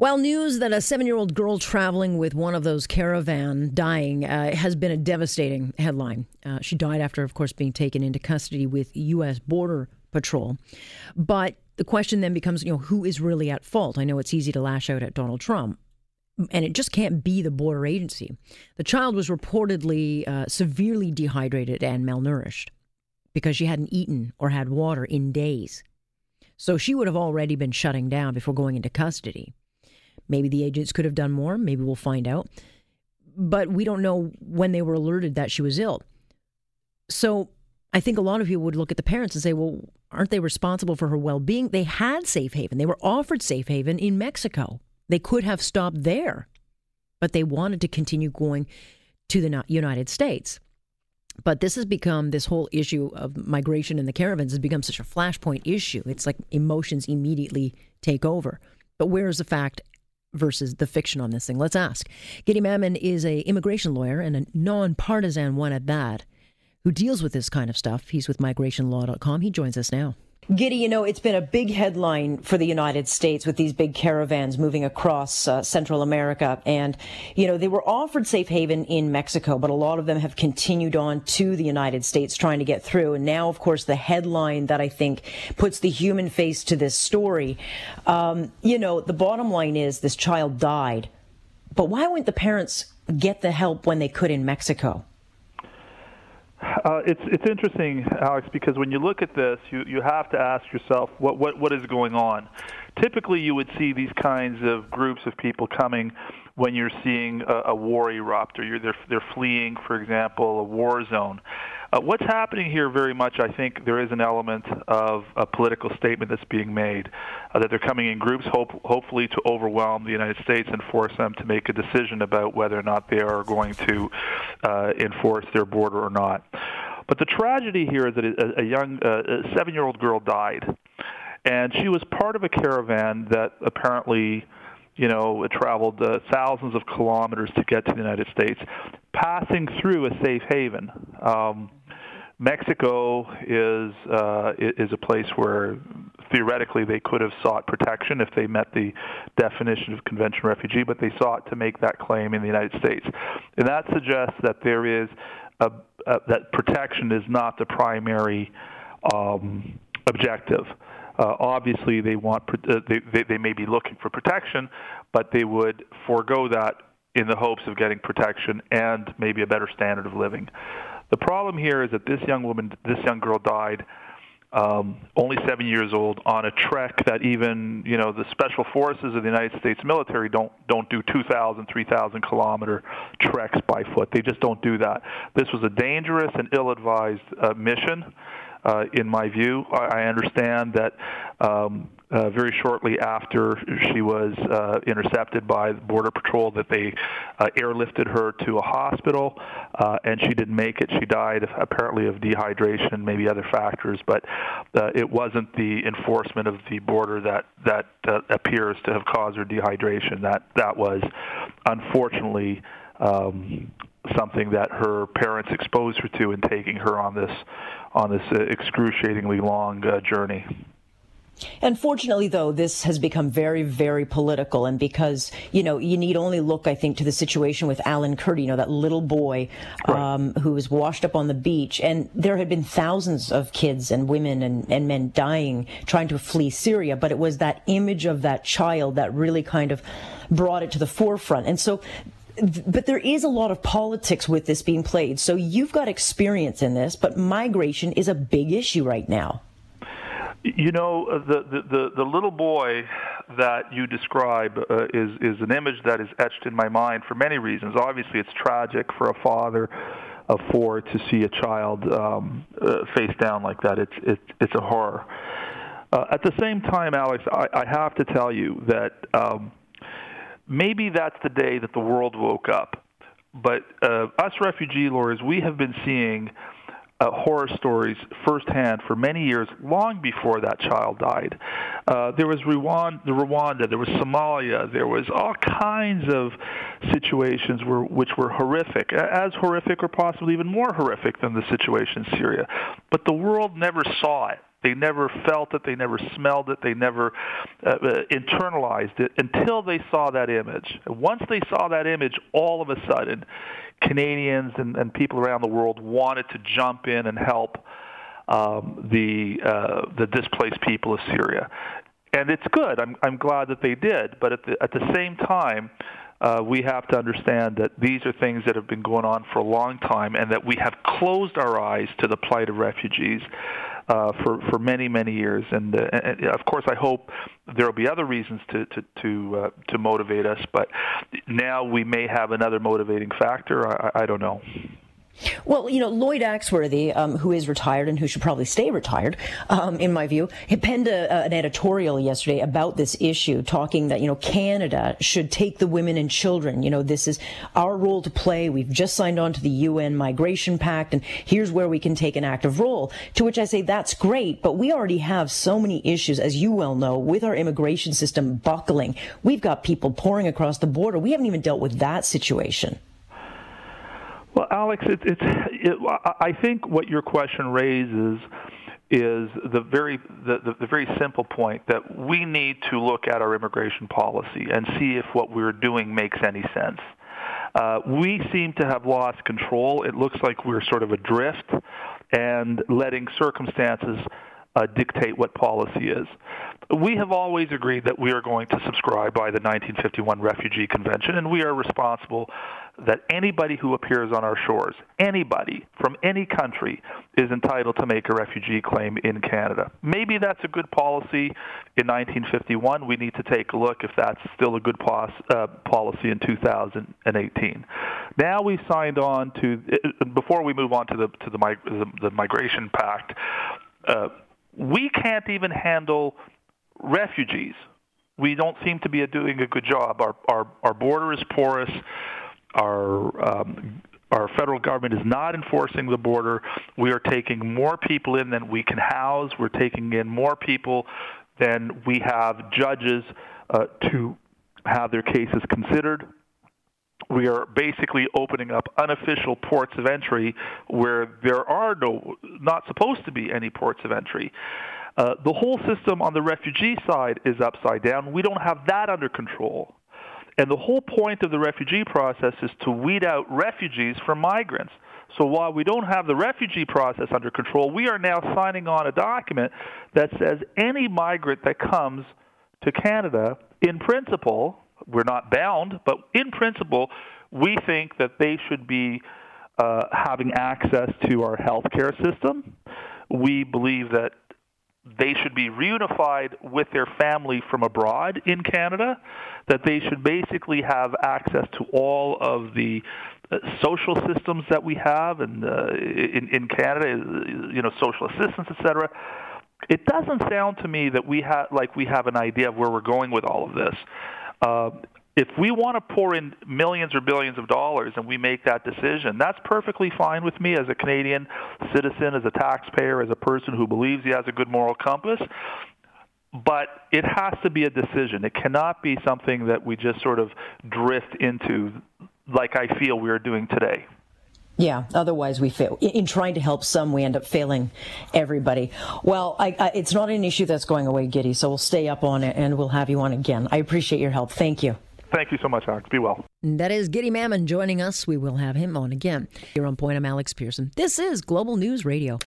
Well, news that a seven year old girl traveling with one of those caravan dying uh, has been a devastating headline. Uh, she died after, of course, being taken into custody with U.S. Border Patrol. But the question then becomes, you know, who is really at fault? I know it's easy to lash out at Donald Trump, and it just can't be the border agency. The child was reportedly uh, severely dehydrated and malnourished because she hadn't eaten or had water in days. So she would have already been shutting down before going into custody. Maybe the agents could have done more. Maybe we'll find out. But we don't know when they were alerted that she was ill. So I think a lot of people would look at the parents and say, well, aren't they responsible for her well being? They had safe haven. They were offered safe haven in Mexico. They could have stopped there, but they wanted to continue going to the United States. But this has become this whole issue of migration and the caravans has become such a flashpoint issue. It's like emotions immediately take over. But where is the fact versus the fiction on this thing? Let's ask. Guidy Mamann is a immigration lawyer and a nonpartisan one at that, who deals with this kind of stuff. He's with migrationlaw.com. He joins us now. Guidy, you know, it's been a big headline for the United States with these big caravans moving across uh, Central America. And, you know, they were offered safe haven in Mexico, but a lot of them have continued on to the United States trying to get through. And now, of course, the headline that I think puts the human face to this story, um, you know, the bottom line is this child died. But why wouldn't the parents get the help when they could in Mexico? Uh, it's it's interesting, Alex, because when you look at this, you you have to ask yourself what what what is going on. Typically, you would see these kinds of groups of people coming when you're seeing a, a war erupt, or you're they're they're fleeing, for example, a war zone. Uh, what's happening here very much, I think there is an element of a political statement that's being made, uh, that they're coming in groups, hope, hopefully to overwhelm the United States and force them to make a decision about whether or not they are going to uh, enforce their border or not. But the tragedy here is that a, a young, uh, seven-year-old girl died, and she was part of a caravan that apparently you know, traveled uh, thousands of kilometers to get to the United States, passing through a safe haven. Um, Mexico is uh, is a place where theoretically they could have sought protection if they met the definition of convention refugee, but they sought to make that claim in the United States, and that suggests that there is a, a that protection is not the primary um, objective. Uh, obviously, they want uh, they, they they may be looking for protection, but they would forego that in the hopes of getting protection and maybe a better standard of living. The problem here is that this young woman, this young girl died um, only seven years old on a trek that even you know the special forces of the United States military don't don't do 2,000, 3,000 kilometer treks by foot. They just don't do that. This was a dangerous and ill-advised uh, mission uh, in my view. I, I understand that um, uh, very shortly after she was uh, intercepted by Border Patrol that they uh, airlifted her to a hospital, uh, and she didn't make it. She died apparently of dehydration and maybe other factors, but uh, it wasn't the enforcement of the border that that uh, appears to have caused her dehydration. That that was unfortunately. Um, something that her parents exposed her to in taking her on this on this uh, excruciatingly long uh, journey. Unfortunately, though, this has become very, very political. And because, you know, you need only look, I think, to the situation with Alan Kurdi, you know, that little boy um, who was washed up on the beach. And there had been thousands of kids and women and, and men dying trying to flee Syria. But it was that image of that child that really kind of brought it to the forefront. And so but there is a lot of politics with this being played. So you've got experience in this, but migration is a big issue right now. You know, uh, the, the, the, the little boy that you describe uh, is, is an image that is etched in my mind for many reasons. Obviously, it's tragic for a father of four to see a child um, uh, face down like that. It's, it, it's a horror. Uh, at the same time, Alex, I, I have to tell you that um, maybe that's the day that the world woke up. But uh, us refugee lawyers, we have been seeing uh, horror stories firsthand for many years, long before that child died. Uh, there was Rwanda, Rwanda, there was Somalia, there was all kinds of situations were, which were horrific, as horrific or possibly even more horrific than the situation in Syria. But the world never saw it. They never felt it. They never smelled it. They never uh, uh, internalized it until they saw that image. Once they saw that image, all of a sudden, Canadians and, and people around the world wanted to jump in and help um, the uh, the displaced people of Syria. And it's good. I'm I'm glad that they did. But at the at the same time, uh, we have to understand that these are things that have been going on for a long time, and that we have closed our eyes to the plight of refugees uh, for for many many years. And, uh, and of course, I hope there will be other reasons to to to, uh, to motivate us. But now we may have another motivating factor. I, I don't know. Well, you know, Lloyd Axworthy, um, who is retired and who should probably stay retired, um, in my view, he penned a, an editorial yesterday about this issue, talking that, you know, Canada should take the women and children. You know, this is our role to play. We've just signed on to the UN Migration Pact, and here's where we can take an active role. To which I say, that's great, but we already have so many issues, as you well know, with our immigration system buckling. We've got people pouring across the border. We haven't even dealt with that situation. Well, Alex, it, it's. It, I think what your question raises is the very the, the, the, very simple point that we need to look at our immigration policy and see if what we're doing makes any sense. Uh, we seem to have lost control. It looks like we're sort of adrift and letting circumstances uh, dictate what policy is. We have always agreed that we are going to subscribe by the 1951 Refugee Convention, and we are responsible that anybody who appears on our shores, anybody from any country, is entitled to make a refugee claim in Canada. Maybe that's a good policy in 1951. We need to take a look if that's still a good pos- uh, policy in 2018. Now we've signed on to, before we move on to the, to the, the, the Migration Pact, uh, we can't even handle refugees. We don't seem to be doing a good job. Our, our, our border is porous our um, our federal government is not enforcing the border. We are taking more people in than we can house. We're taking in more people than we have judges uh, to have their cases considered. We are basically opening up unofficial ports of entry where there are no, not supposed to be any ports of entry. Uh, the whole system on the refugee side is upside down. We don't have that under control. And the whole point of the refugee process is to weed out refugees from migrants. So while we don't have the refugee process under control, we are now signing on a document that says any migrant that comes to Canada, in principle, we're not bound, but in principle, we think that they should be uh, having access to our healthcare system. We believe that they should be reunified with their family from abroad in Canada, that they should basically have access to all of the uh, social systems that we have uh, in, in Canada, you know, social assistance, etc. It doesn't sound to me that we have like we have an idea of where we're going with all of this. Uh, if we want to pour in millions or billions of dollars and we make that decision, that's perfectly fine with me as a Canadian citizen, as a taxpayer, as a person who believes he has a good moral compass. But it has to be a decision. It cannot be something that we just sort of drift into like I feel we are doing today. Yeah, otherwise we fail. In trying to help some, we end up failing everybody. Well, I, I, it's not an issue that's going away, Guidy, so we'll stay up on it and we'll have you on again. I appreciate your help. Thank you. Thank you so much, Alex. Be well. That is Guidy Mamann joining us. We will have him on again. Here on Point, I'm Alex Pearson. This is Global News Radio.